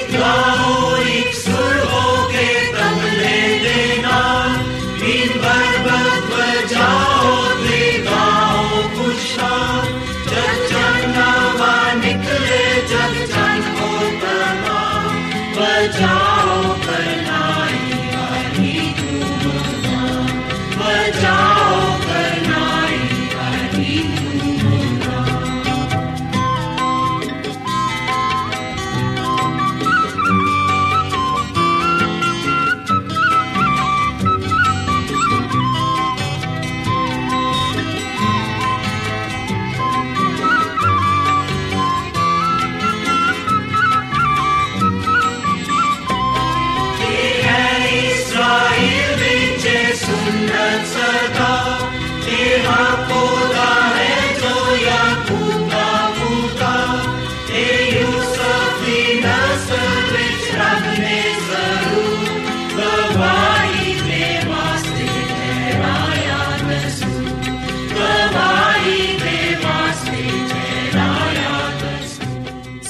ਆ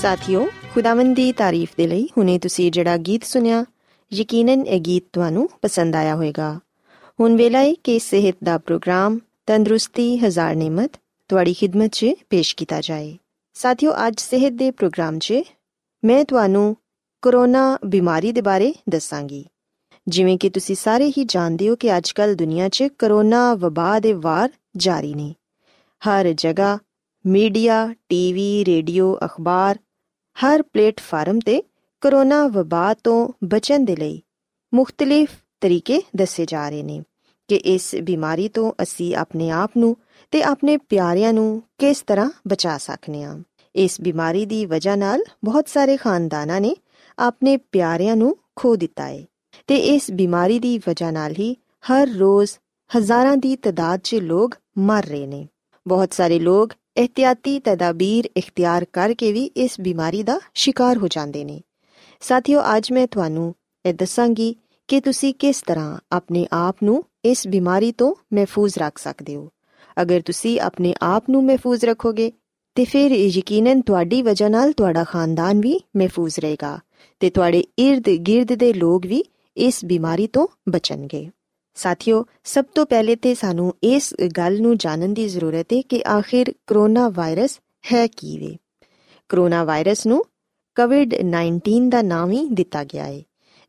ਸਾਥਿਓ, ਖੁਦਾਵੰਦ ਦੀ ਤਾਰੀਫ ਦੇ ਲਈ ਹੁਣੇ ਤੁਸੀਂ ਜਿਹੜਾ ਗੀਤ ਸੁਨਿਆ ਯਕੀਨਨ ਇਹ ਗੀਤ ਤੁਹਾਨੂੰ ਪਸੰਦ ਆਇਆ ਹੋਵੇਗਾ। ਹੁਣ ਵੇਲਾ ਹੈ ਕਿ ਸਿਹਤ ਦਾ ਪ੍ਰੋਗਰਾਮ ਤੰਦਰੁਸਤੀ, ਹਜ਼ਾਰ ਨਿਮਤ ਤੁਹਾਡੀ ਖidmat 'ਚ ਪੇਸ਼ ਕੀਤਾ ਜਾਏ। ਸਾਥਿਓ, ਅੱਜ ਸਿਹਤ ਦੇ ਪ੍ਰੋਗਰਾਮ 'ਚ ਮੈਂ ਤੁਹਾਨੂੰ ਕਰੋਨਾ ਬਿਮਾਰੀ ਦੇ ਬਾਰੇ ਦੱਸਾਂਗੀ। ਜਿਵੇਂ ਕਿ ਤੁਸੀਂ ਸਾਰੇ ਹੀ ਜਾਣਦੇ ਹੋ ਕਿ ਅੱਜਕੱਲ ਦੁਨੀਆ 'ਚ ਕਰੋਨਾ ਵਬਾ ਦੇ ਵਾਰ ਜਾਰੀ ਨੇ। ਹਰ ਜਗ੍ਹਾ ਮੀਡੀਆ, ਟੀਵੀ, ਰੇਡੀਓ, ਅਖਬਾਰ ਹਰ ਪਲੇਟਫਾਰਮ ਤੇ ਕਰੋਨਾ ਵਬਾ ਤੋਂ ਬਚਣ ਦੇ ਲਈ ਮੁxtਲਿਫ ਤਰੀਕੇ ਦੱਸੇ ਜਾ ਰਹੇ ਨੇ ਕਿ ਇਸ ਬਿਮਾਰੀ ਤੋਂ ਅਸੀਂ ਆਪਣੇ ਆਪ ਨੂੰ ਤੇ ਆਪਣੇ ਪਿਆਰਿਆਂ ਨੂੰ ਕਿਸ ਤਰ੍ਹਾਂ ਬਚਾ ਸਕਨੇ ਆ ਇਸ ਬਿਮਾਰੀ ਦੀ ਵਜ੍ਹਾ ਨਾਲ ਬਹੁਤ ਸਾਰੇ ਖਾਨਦਾਨਾਂ ਨੇ ਆਪਣੇ ਪਿਆਰਿਆਂ ਨੂੰ ਖੋ ਦਿੱਤਾ ਹੈ ਤੇ ਇਸ ਬਿਮਾਰੀ ਦੀ ਵਜ੍ਹਾ ਨਾਲ ਹੀ ਹਰ ਰੋਜ਼ ਹਜ਼ਾਰਾਂ ਦੀ ਤਦਾਦ 'ਚ ਲੋਕ ਮਰ ਰਹੇ ਨੇ। ਬਹੁਤ ਸਾਰੇ ਲੋਕ ਇhtiyati ਤਦਾਬੀਰ ਇਖਤਿਆਰ ਕਰਕੇ ਵੀ ਇਸ ਬਿਮਾਰੀ ਦਾ ਸ਼ਿਕਾਰ ਹੋ ਜਾਂਦੇ ਨੇ ਸਾਥੀਓ ਅੱਜ ਮੈਂ ਤੁਹਾਨੂੰ ਇਹ ਦੱਸਾਂਗੀ ਕਿ ਤੁਸੀਂ ਕਿਸ ਤਰ੍ਹਾਂ ਆਪਣੇ ਆਪ ਨੂੰ ਇਸ ਬਿਮਾਰੀ ਤੋਂ ਮਹਿਫੂਜ਼ ਰੱਖ ਸਕਦੇ ਹੋ ਅਗਰ ਤੁਸੀਂ ਆਪਣੇ ਆਪ ਨੂੰ ਮਹਿਫੂਜ਼ ਰੱਖੋਗੇ ਤੇ ਫਿਰ ਯਕੀਨਨ ਤੁਹਾਡੀ ਵਜ੍ਹਾ ਨਾਲ ਤੁਹਾਡਾ ਖਾਨਦਾਨ ਵੀ ਮਹਿਫੂਜ਼ ਰਹੇਗਾ ਤੇ ਤੁਹਾਡੇ ird-gird ਦੇ ਲੋਕ ਵੀ ਇਸ ਬਿਮਾਰੀ ਤੋਂ ਬਚਣਗੇ ਸਾਥੀਓ, ਸਭ ਤੋਂ ਪਹਿਲੇ ਤੇ ਸਾਨੂੰ ਇਸ ਗੱਲ ਨੂੰ ਜਾਣਨ ਦੀ ਜ਼ਰੂਰਤ ਹੈ ਕਿ ਆਖਿਰ ਕਰੋਨਾ ਵਾਇਰਸ ਹੈ ਕੀ ਵੇ। ਕਰੋਨਾ ਵਾਇਰਸ ਨੂੰ ਕੋਵਿਡ-19 ਦਾ ਨਾਮ ਹੀ ਦਿੱਤਾ ਗਿਆ ਹੈ,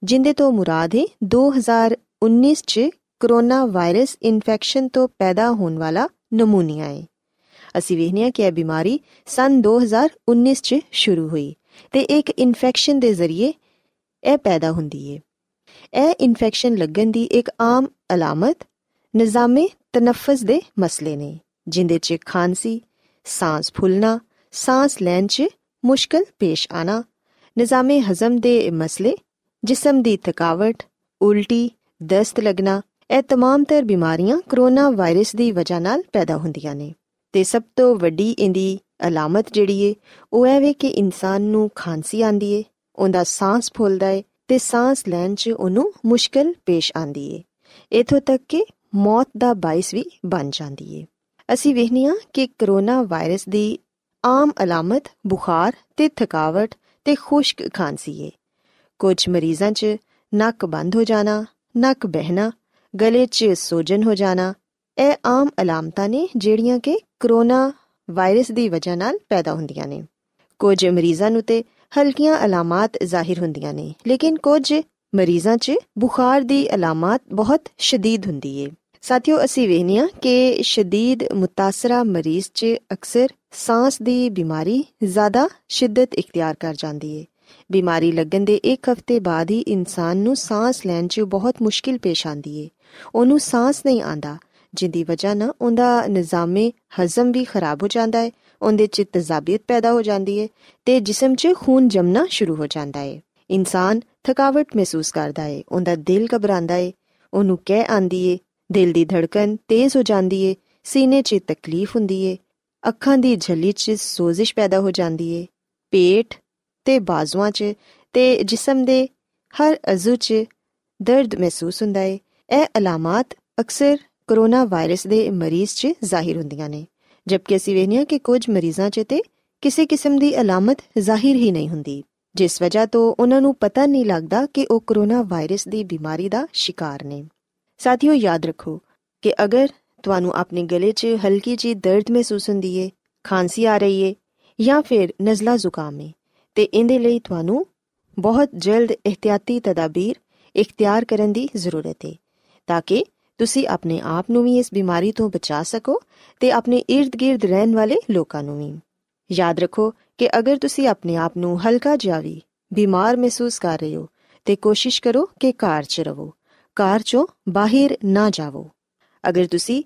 ਜਿੰਦੇ ਤੋਂ ਮੁਰਾਦ ਹੈ 2019 ਚ ਕਰੋਨਾ ਵਾਇਰਸ ਇਨਫੈਕਸ਼ਨ ਤੋਂ ਪੈਦਾ ਹੋਣ ਵਾਲਾ ਨਮੂਨੀਆ ਹੈ। ਅਸੀਂ ਵੇਖਿਆ ਕਿ ਇਹ ਬਿਮਾਰੀ ਸਨ 2019 ਚ ਸ਼ੁਰੂ ਹੋਈ ਤੇ ਇੱਕ ਇਨਫੈਕਸ਼ਨ ਦੇ ਜ਼ਰੀਏ ਇਹ ਪੈਦਾ ਹੁੰਦੀ ਹੈ। ਇਹ ਇਨਫੈਕਸ਼ਨ ਲੱਗਣ ਦੀ ਇੱਕ ਆਮ ਅਲਾਮਤ ਨਿਜ਼ਾਮੇ ਤਨਫਸ ਦੇ ਮਸਲੇ ਨੇ ਜਿੰਦੇ 'ਚ ਖਾਂਸੀ ਸਾਹ ਫੁੱਲਣਾ ਸਾਹ ਲੈਣ 'ਚ ਮੁਸ਼ਕਲ ਪੇਸ਼ ਆਣਾ ਨਿਜ਼ਾਮੇ ਹਜ਼ਮ ਦੇ ਮਸਲੇ ਜਿਸਮ ਦੀ ਥਕਾਵਟ ਉਲਟੀ ਦਸਤ ਲੱਗਣਾ ਇਹ तमाम ਤਰ ਬਿਮਾਰੀਆਂ ਕਰੋਨਾ ਵਾਇਰਸ ਦੀ ਵਜ੍ਹਾ ਨਾਲ ਪੈਦਾ ਹੁੰਦੀਆਂ ਨੇ ਤੇ ਸਭ ਤੋਂ ਵੱਡੀ ਇੰਦੀ ਅਲਾਮਤ ਜਿਹੜੀ ਏ ਉਹ ਹੈ ਵੇ ਕਿ ਇਨਸਾਨ ਨੂੰ ਖਾਂਸੀ ਆਂਦੀ ਏ ਉਹਦਾ ਸਾਹ ਫੁੱਲਦਾ ਏ ਤੇ ਸਾਹ ਲੈਣ 'ਚ ਉਹਨੂੰ ਮੁਸ਼ਕਲ ਪੇਸ਼ ਆਂਦੀ ਏ। ਇਥੋਂ ਤੱਕ ਕਿ ਮੌਤ ਦਾ ਬਾਇਸ ਵੀ ਬਣ ਜਾਂਦੀ ਏ। ਅਸੀਂ ਵੇਖਨੀਆ ਕਿ ਕਰੋਨਾ ਵਾਇਰਸ ਦੀ ਆਮ ਅਲਾਮਤ, ਬੁਖਾਰ ਤੇ ਥਕਾਵਟ ਤੇ ਖੁਸ਼ਕ ਖਾਂਸੀ ਏ। ਕੁਝ ਮਰੀਜ਼ਾਂ 'ਚ ਨੱਕ ਬੰਦ ਹੋ ਜਾਣਾ, ਨੱਕ ਬਹਿਣਾ, ਗਲੇ 'ਚ ਸੋਜਨ ਹੋ ਜਾਣਾ, ਇਹ ਆਮ ਅਲਾਮਤਾਂ ਨੇ ਜਿਹੜੀਆਂ ਕਿ ਕਰੋਨਾ ਵਾਇਰਸ ਦੀ ਵਜ੍ਹਾ ਨਾਲ ਪੈਦਾ ਹੁੰਦੀਆਂ ਨੇ। ਕੁਝ ਮਰੀਜ਼ਾਂ ਨੂੰ ਤੇ ਹਲਕੀਆਂ ਅਲਾਮਤ ਜ਼ਾਹਿਰ ਹੁੰਦੀਆਂ ਨੇ। ਲੇਕਿਨ ਕੁਝ ਮਰੀਜ਼ਾਂ 'ਚ ਬੁਖਾਰ ਦੀ ਅਲਾਮਤ ਬਹੁਤ ਸ਼ਦੀਦ ਹੁੰਦੀ ਏ। ਸਾਥੀਓ, ਅਸੀਂ ਵੇਖਨੀਆ ਕਿ ਸ਼ਦੀਦ ਮੁਤਾਸਰਾ ਮਰੀਜ਼ 'ਚ ਅਕਸਰ ਸਾਹ ਦੀ ਬਿਮਾਰੀ ਜ਼ਿਆਦਾ ਸ਼ਿੱਦਤ ਇਖਤਿਆਰ ਕਰ ਜਾਂਦੀ ਏ। ਬਿਮਾਰੀ ਲੱਗਣ ਦੇ ਇੱਕ ਹਫ਼ਤੇ ਬਾਅਦ ਹੀ ਇਨਸਾਨ ਨੂੰ ਸਾਹ ਲੈਣ 'ਚ ਬਹੁਤ ਮੁਸ਼ਕਿਲ ਪੇਸ਼ ਆਂਦੀ ਏ। ਉਹਨੂੰ ਸਾਹ ਨਹੀਂ ਆਂਦਾ ਜਿੰਦੀ ਵਜ੍ਹਾ ਨਾਲ ਉਹਦਾ ਨਿਜ਼ਾਮੇ ਹਜ਼ਮ ਵੀ ਖਰਾਬ ਹੋ ਜਾਂਦਾ ਹੈ, ਉਹਦੇ 'ਚ ਤਜ਼ਾਬੀਅਤ ਪੈਦਾ ਹੋ ਜਾਂਦੀ ਹੈ ਤੇ ਜਿਸਮ 'ਚ ਖੂਨ ਜਮਨਾ ਸ਼ੁਰੂ ਹੋ ਜਾਂਦਾ ਹੈ। ਇਨਸਾਨ ਥਕਾਵਟ ਮਹਿਸੂਸ ਕਰਦਾ ਹੈ, ਉਹਦਾ ਦਿਲ ਘਬਰਾਉਂਦਾ ਹੈ, ਉਹਨੂੰ ਕਹਿ ਆਂਦੀ ਏ ਦਿਲ ਦੀ ਧੜਕਨ ਤੇਜ਼ ਹੋ ਜਾਂਦੀ ਏ ਸੀਨੇ 'ਚ ਤਕਲੀਫ ਹੁੰਦੀ ਏ ਅੱਖਾਂ ਦੀ ਝੱਲੀ 'ਚ ਸੋਜ਼ਿਸ਼ ਪੈਦਾ ਹੋ ਜਾਂਦੀ ਏ ਪੇਟ ਤੇ ਬਾਜ਼ੂਆਂ 'ਚ ਤੇ ਜਿਸਮ ਦੇ ਹਰ ਅਜ਼ੂ 'ਚ ਦਰਦ ਮਹਿਸੂਸ ਹੁੰਦਾ ਏ ਇਹ ਅਲਾਮਤ ਅਕਸਰ ਕਰੋਨਾ ਵਾਇਰਸ ਦੇ ਮਰੀਜ਼ 'ਚ ਜ਼ਾਹਿਰ ਹੁੰਦੀਆਂ ਨੇ, ਜਦਕਿ ਅਸੀਂ ਵੇਖਿਆ ਕਿ ਕੁਝ ਮਰੀਜ਼ਾਂ 'ਚ ਤੇ ਕਿਸੇ ਕਿਸਮ ਦੀ ਅਲਾਮਤ ਜ਼ਾਹਿਰ ਹੀ ਨਹੀਂ ਹੁੰਦੀ, ਜਿਸ ਵਜ੍ਹਾ ਤੋਂ ਉਹਨਾਂ ਨੂੰ ਪਤਾ ਨਹੀਂ ਲੱਗਦਾ ਕਿ ਉਹ ਕਰੋਨਾ ਵਾਇਰਸ ਦੀ ਬਿਮਾਰੀ ਦਾ ਸ਼ਿਕਾਰ ਨੇ। ਸਾਥੀਓ, ਯਾਦ ਰੱਖੋ ਕਿ ਅਗਰ ਤੁਹਾਨੂੰ ਆਪਣੇ ਗਲੇ 'ਚ ਹਲਕੀ ਜੀ ਦਰਦ ਮਹਿਸੂਸ ਹੁੰਦੀ ਏ, ਖਾਂਸੀ ਆ ਰਹੀ ਏ, ਜਾਂ ਫਿਰ ਨਜ਼ਲਾ ਜ਼ੁਕਾਮ ਏ, ਤੇ ਇਹਦੇ ਲਈ ਤੁਹਾਨੂੰ ਬਹੁਤ ਜਲਦ ਇhtiyati ਤਦਾਬੀਰ ਇਖਤਿਆਰ ਕਰਨ ਦੀ ਜ਼ਰੂਰਤ ਹੈ ਤਾਂ ਕਿ ਤੁਸੀਂ ਆਪਣੇ ਆਪ ਨੂੰ ਵੀ ਇਸ ਬਿਮਾਰੀ ਤੋਂ ਬਚਾ ਸਕੋ ਤੇ ਆਪਣੇ ird-gird ਰਹਿਣ ਵਾਲੇ ਲੋਕਾਂ ਨੂੰ ਵੀ। ਯਾਦ ਰੱਖੋ ਕਿ ਅਗਰ ਤੁਸੀਂ ਆਪਣੇ ਆਪ ਨੂੰ ਹਲਕਾ ਜਿਹਾ ਵੀ ਬਿਮਾਰ ਮਹਿਸੂਸ ਕਰ ਰਹੇ ਹੋ, ਤੇ ਕੋਸ਼ਿਸ਼ ਕਰੋ ਕਿ ਘਰ 'ਚ ਰਹੋ। ਘਰ 'ਚੋਂ ਬਾਹਰ ਨਾ ਜਾਵੋ। ਅਗਰ ਤੁਸੀਂ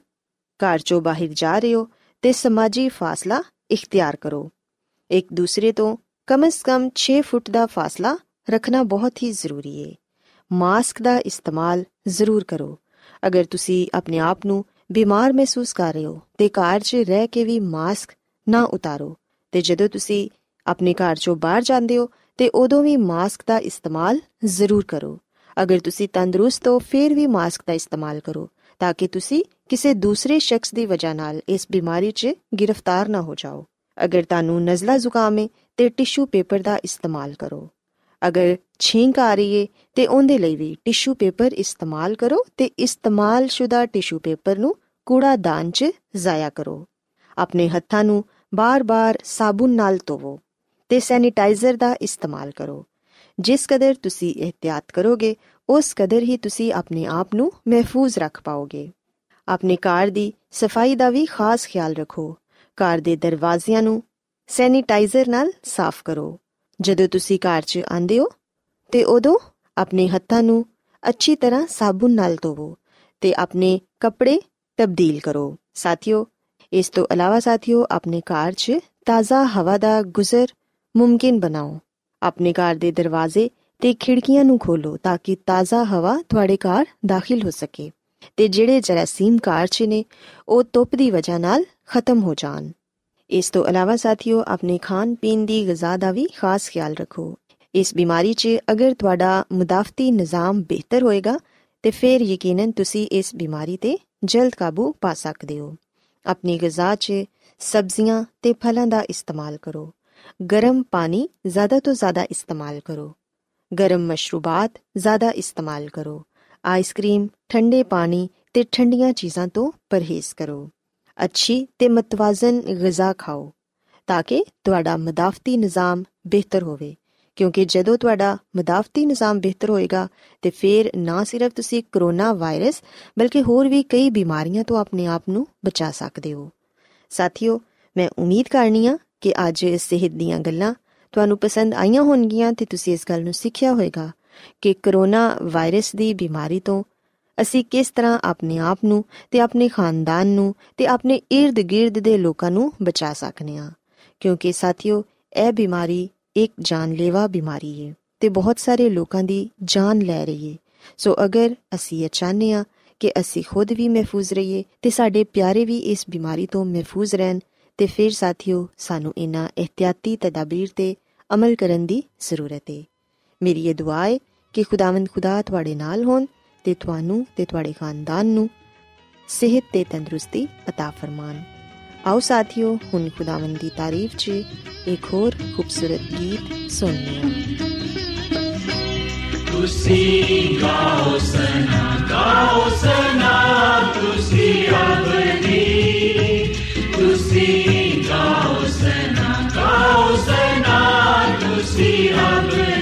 ਘਰ 'ਚੋਂ ਬਾਹਰ ਜਾ ਰਹੇ ਹੋ, ਤੇ ਸਮਾਜੀ ਫਾਸਲਾ ਇਖਤਿਆਰ ਕਰੋ। ਇੱਕ ਦੂਸਰੇ ਤੋਂ ਕਮ ਸੇ ਕਮ 6 ਫੁੱਟ ਦਾ ਫਾਸਲਾ ਰੱਖਣਾ ਬਹੁਤ ਹੀ ਜ਼ਰੂਰੀ ਹੈ ਮਾਸਕ ਦਾ ਇਸਤੇਮਾਲ ਜ਼ਰੂਰ ਕਰੋ। ਅਗਰ ਤੁਸੀਂ ਆਪਣੇ ਆਪ ਨੂੰ ਬਿਮਾਰ ਮਹਿਸੂਸ ਕਰ ਰਹੇ ਹੋ, ਤੇ ਘਰ 'ਚ ਰਹਿ ਕੇ ਵੀ ਮਾਸਕ ਨਾ ਉਤਾਰੋ। ਤੇ ਜਦੋਂ ਤੁਸੀਂ ਆਪਣੇ ਘਰ 'ਚੋਂ ਬਾਹਰ ਜਾਂਦੇ ਹੋ, ਤੇ ਉਦੋਂ ਵੀ ਮਾਸਕ ਦਾ ਇਸਤੇਮਾਲ ਜ਼ਰੂਰ ਕਰੋ। ਅਗਰ ਤੁਸੀਂ ਤੰਦਰੁਸਤ ਹੋ, ਫਿਰ ਵੀ ਮਾਸਕ ਦਾ ਇਸਤੇਮਾਲ ਕਰੋ, ਤਾਂ ਕਿ ਤੁਸੀਂ ਕਿਸੇ ਦੂਸਰੇ ਸ਼ਖਸ ਦੀ ਵਜ੍ਹਾ ਨਾਲ ਇਸ ਬਿਮਾਰੀ 'ਚ ਗ੍ਰਿਫਤਾਰ ਨਾ ਹੋ ਜਾਓ। ਅਗਰ ਤੁਹਾਨੂੰ ਨਜ਼ਲਾ ਜ਼ੁਕਾਮ ਹੈ ਤੇ ਟਿਸ਼ੂ ਪੇਪਰ ਦਾ ਇਸਤੇਮਾਲ ਕਰੋ। ਅਗਰ ਛਿੰਕ ਆ ਰਹੀ ਏ, ਤੇ ਉਹਦੇ ਲਈ ਵੀ ਟਿਸ਼ੂ ਪੇਪਰ ਇਸਤੇਮਾਲ ਕਰੋ ਤੇ ਇਸਤੇਮਾਲ ਸ਼ੁਦਾ ਟਿਸ਼ੂ ਪੇਪਰ ਨੂੰ ਕੂੜਾਦਾਨ 'ਚ ਜ਼ਾਇਆ ਕਰੋ। ਆਪਣੇ ਹੱਥਾਂ ਨੂੰ ਬਾਰ-ਬਾਰ ਸਾਬੁਨ ਨਾਲ ਧੋਵੋ ਤੇ ਸੈਨੀਟਾਈਜ਼ਰ ਦਾ ਇਸਤੇਮਾਲ ਕਰੋ। ਜਿਸ ਕਦਰ ਤੁਸੀਂ ਇhtiyat ਕਰੋਗੇ, ਉਸ ਕਦਰ ਹੀ ਤੁਸੀਂ ਆਪਣੇ ਆਪ ਨੂੰ ਮਹਿਫੂਜ਼ ਰੱਖ ਪਾਓਗੇ। ਆਪਣੇ ਘਰ ਦੀ ਸਫ਼ਾਈ ਦਾ ਵੀ ਖਾਸ ਖਿਆਲ ਰੱਖੋ। ਘਰ ਦੇ ਦਰਵਾਜ਼ਿਆਂ ਨੂੰ ਸੈਨੀਟਾਈਜ਼ਰ ਨਾਲ ਸਾਫ਼ ਕਰੋ। ਜਦੋਂ ਤੁਸੀਂ ਘਰ 'ਚ ਆਂਦੇ ਹੋ, ਤੇ ਉਦੋਂ ਆਪਣੇ ਹੱਥਾਂ ਨੂੰ ਅੱਛੀ ਤਰ੍ਹਾਂ ਸਾਬੁਨ ਨਾਲ ਧੋਵੋ ਤੇ ਆਪਣੇ ਕੱਪੜੇ ਤਬਦੀਲ ਕਰੋ। ਸਾਥੀਓ, ਇਸ ਤੋਂ ਇਲਾਵਾ ਸਾਥੀਓ, ਆਪਣੇ ਘਰ 'ਚ ਤਾਜ਼ਾ ਹਵਾ ਦਾ ਗੁਜ਼ਰ ਮੁਮਕਿਨ ਬਣਾਓ। ਆਪਣੇ ਘਰ ਦੇ ਦਰਵਾਜ਼ੇ ਤੇ ਖਿੜਕੀਆਂ ਨੂੰ ਖੋਲੋ ਤਾਂ ਕਿ ਤਾਜ਼ਾ ਹਵਾ ਤੁਹਾਡੇ ਘਰ ਦਾਖਲ ਹੋ ਸਕੇ ਤੇ ਜਿਹੜੇ ਜਰਾਸੀਮ ਘਰ 'ਚ ਨੇ, ਉਹ ਧੁੱਪ ਦੀ ਵਜ੍ਹਾ ਨਾਲ ਖਤਮ ਹੋ ਜਾਣ। ਇਸ ਤੋਂ ਇਲਾਵਾ ਸਾਥੀਓ, ਆਪਣੇ ਖਾਣ ਪੀਣ ਦੀ ਗਿਜ਼ਾ ਦਾ ਵੀ ਖਾਸ ਖਿਆਲ ਰੱਖੋ। ਇਸ ਬਿਮਾਰੀ 'ਚ ਅਗਰ ਤੁਹਾਡਾ ਮੁਦਾਫਤੀ ਨਿਜ਼ਾਮ ਬਿਹਤਰ ਹੋਏਗਾ, ਤੇ ਫਿਰ ਯਕੀਨਨ ਤੁਸੀਂ ਇਸ ਬਿਮਾਰੀ ਤੇ ਜਲਦ ਕਾਬੂ ਪਾ ਸਕਦੇ ਹੋ। ਆਪਣੀ ਗਿਜ਼ਾ 'ਚ ਸਬਜ਼ੀਆਂ ਤੇ ਫਲਾਂ ਦਾ ਇਸਤੇਮਾਲ ਕਰੋ। ਗਰਮ ਪਾਣੀ ਜ਼ਿਆਦਾ ਤੋਂ ਜ਼ਿਆਦਾ ਇਸਤੇਮਾਲ ਕਰੋ। ਗਰਮ ਮਸ਼ਰੂਬਾਤ ਜ਼ਿਆਦਾ ਇਸਤੇਮਾਲ ਕਰੋ। ਆਈਸਕ੍ਰੀਮ, ਠੰਡੇ ਪਾਣੀ ਤੇ ਠੰਡੀਆਂ ਚੀਜ਼ਾਂ ਤੋਂ ਪਰਹੇਜ਼ ਕਰੋ। ਅੱਛੀ ਤੇ ਮਤਵਾਜ਼ਨ ਗਿਜ਼ਾ ਖਾਓ, ਤਾਂ ਕਿ ਤੁਹਾਡਾ ਮਦਾਫਤੀ ਨਿਜ਼ਾਮ ਬਿਹਤਰ ਹੋਵੇ। ਕਿਉਂਕਿ ਜਦੋਂ ਤੁਹਾਡਾ ਮਦਾਫਤੀ ਨਿਜ਼ਾਮ ਬਿਹਤਰ ਹੋਏਗਾ, ਤੇ ਫਿਰ ਨਾ ਸਿਰਫ ਤੁਸੀਂ ਕਰੋਨਾ ਵਾਇਰਸ, ਬਲਕਿ ਹੋਰ ਵੀ ਕਈ ਬਿਮਾਰੀਆਂ ਤੋਂ ਆਪਣੇ ਆਪ ਨੂੰ ਬਚਾ ਸਕਦੇ ਹੋ। ਸਾਥੀਓ, ਮੈਂ ਉਮੀਦ ਕਰਨੀ ਆ ਕਿ ਅੱਜ ਸਿਹਤ ਦੀਆਂ ਗੱਲਾਂ ਤੁਹਾਨੂੰ ਪਸੰਦ ਆਈਆਂ ਹੋਣਗੀਆਂ ਤੇ ਤੁਸੀਂ ਇਸ ਗੱਲ ਨੂੰ ਸਿੱਖਿਆ ਹੋਵੇਗਾ ਕਿ ਕਰੋਨਾ ਵਾਇਰਸ ਦੀ ਬਿਮਾਰੀ ਤੋਂ ਅਸੀਂ ਕਿਸ ਤਰ੍ਹਾਂ ਆਪਣੇ ਆਪ ਨੂੰ ਤੇ ਆਪਣੇ ਖਾਨਦਾਨ ਨੂੰ ਤੇ ਆਪਣੇ ird-gird ਦੇ ਲੋਕਾਂ ਨੂੰ ਬਚਾ ਸਕਨੇ ਆ ਕਿਉਂਕਿ ਸਾਥੀਓ, ਇਹ ਬਿਮਾਰੀ ਇੱਕ ਜਾਨਲੇਵਾ ਬਿਮਾਰੀ ਹੈ ਤੇ ਬਹੁਤ ਸਾਰੇ ਲੋਕਾਂ ਦੀ ਜਾਨ ਲੈ ਰਹੀ ਹੈ ਸੋ ਅਗਰ ਅਸੀਂ ਇਹ ਚਾਹਨੇ ਆ ਕਿ ਅਸੀਂ ਖੁਦ ਵੀ ਮਹਿਫੂਜ਼ ਰਹੀਏ ਤੇ ਸਾਡੇ ਪਿਆਰੇ ਵੀ ਇਸ ਬਿਮਾਰੀ ਤੋਂ ਮਹਿਫੂਜ਼ ਰਹਿਣ, ਤੇ ਫਿਰ ਸਾਥੀਓ, ਸਾਨੂੰ ਇਹਨਾਂ ਇhtiyati ਤਦਾਬੀਰ ਤੇ ਅਮਲ ਕਰਨ ਦੀ ਜ਼ਰੂਰਤ ਹੈ ਮੇਰੀ ਇਹ ਦੁਆ ਹੈ ਕਿ ਖੁਦਾਵੰਦ ਖੁਦਾ ਤੁਹਾਡੇ ਨਾਲ ਹੋਣ ਤੇ ਤੁਹਾਨੂੰ ਤੇ ਤੁਹਾਡੇ ਖਾਨਦਾਨ ਨੂੰ ਸਿਹਤ ਤੇ ਤੰਦਰੁਸਤੀ عطا ਫਰਮਾਨ ਆਓ ਸਾਥੀਓ ਹੁਣ ਖੁਦਾਵੰਦ ਦੀ ਤਾਰੀਫ 'ਚ ਇੱਕ ਹੋਰ ਖੂਬਸੂਰਤ ਗੀਤ ਸੁਣੀਏ ਤੁਸੀਂ ਗਾਓ ਸਨਾ ਗਾਓ ਸਨਾ ਤੁਸੀਂ ਅਬਦੀ ਤੁਸੀਂ ਗਾਓ ਸਨਾ ਗਾਓ ਸਨਾ ਤੁਸੀਂ ਅਬਦੀ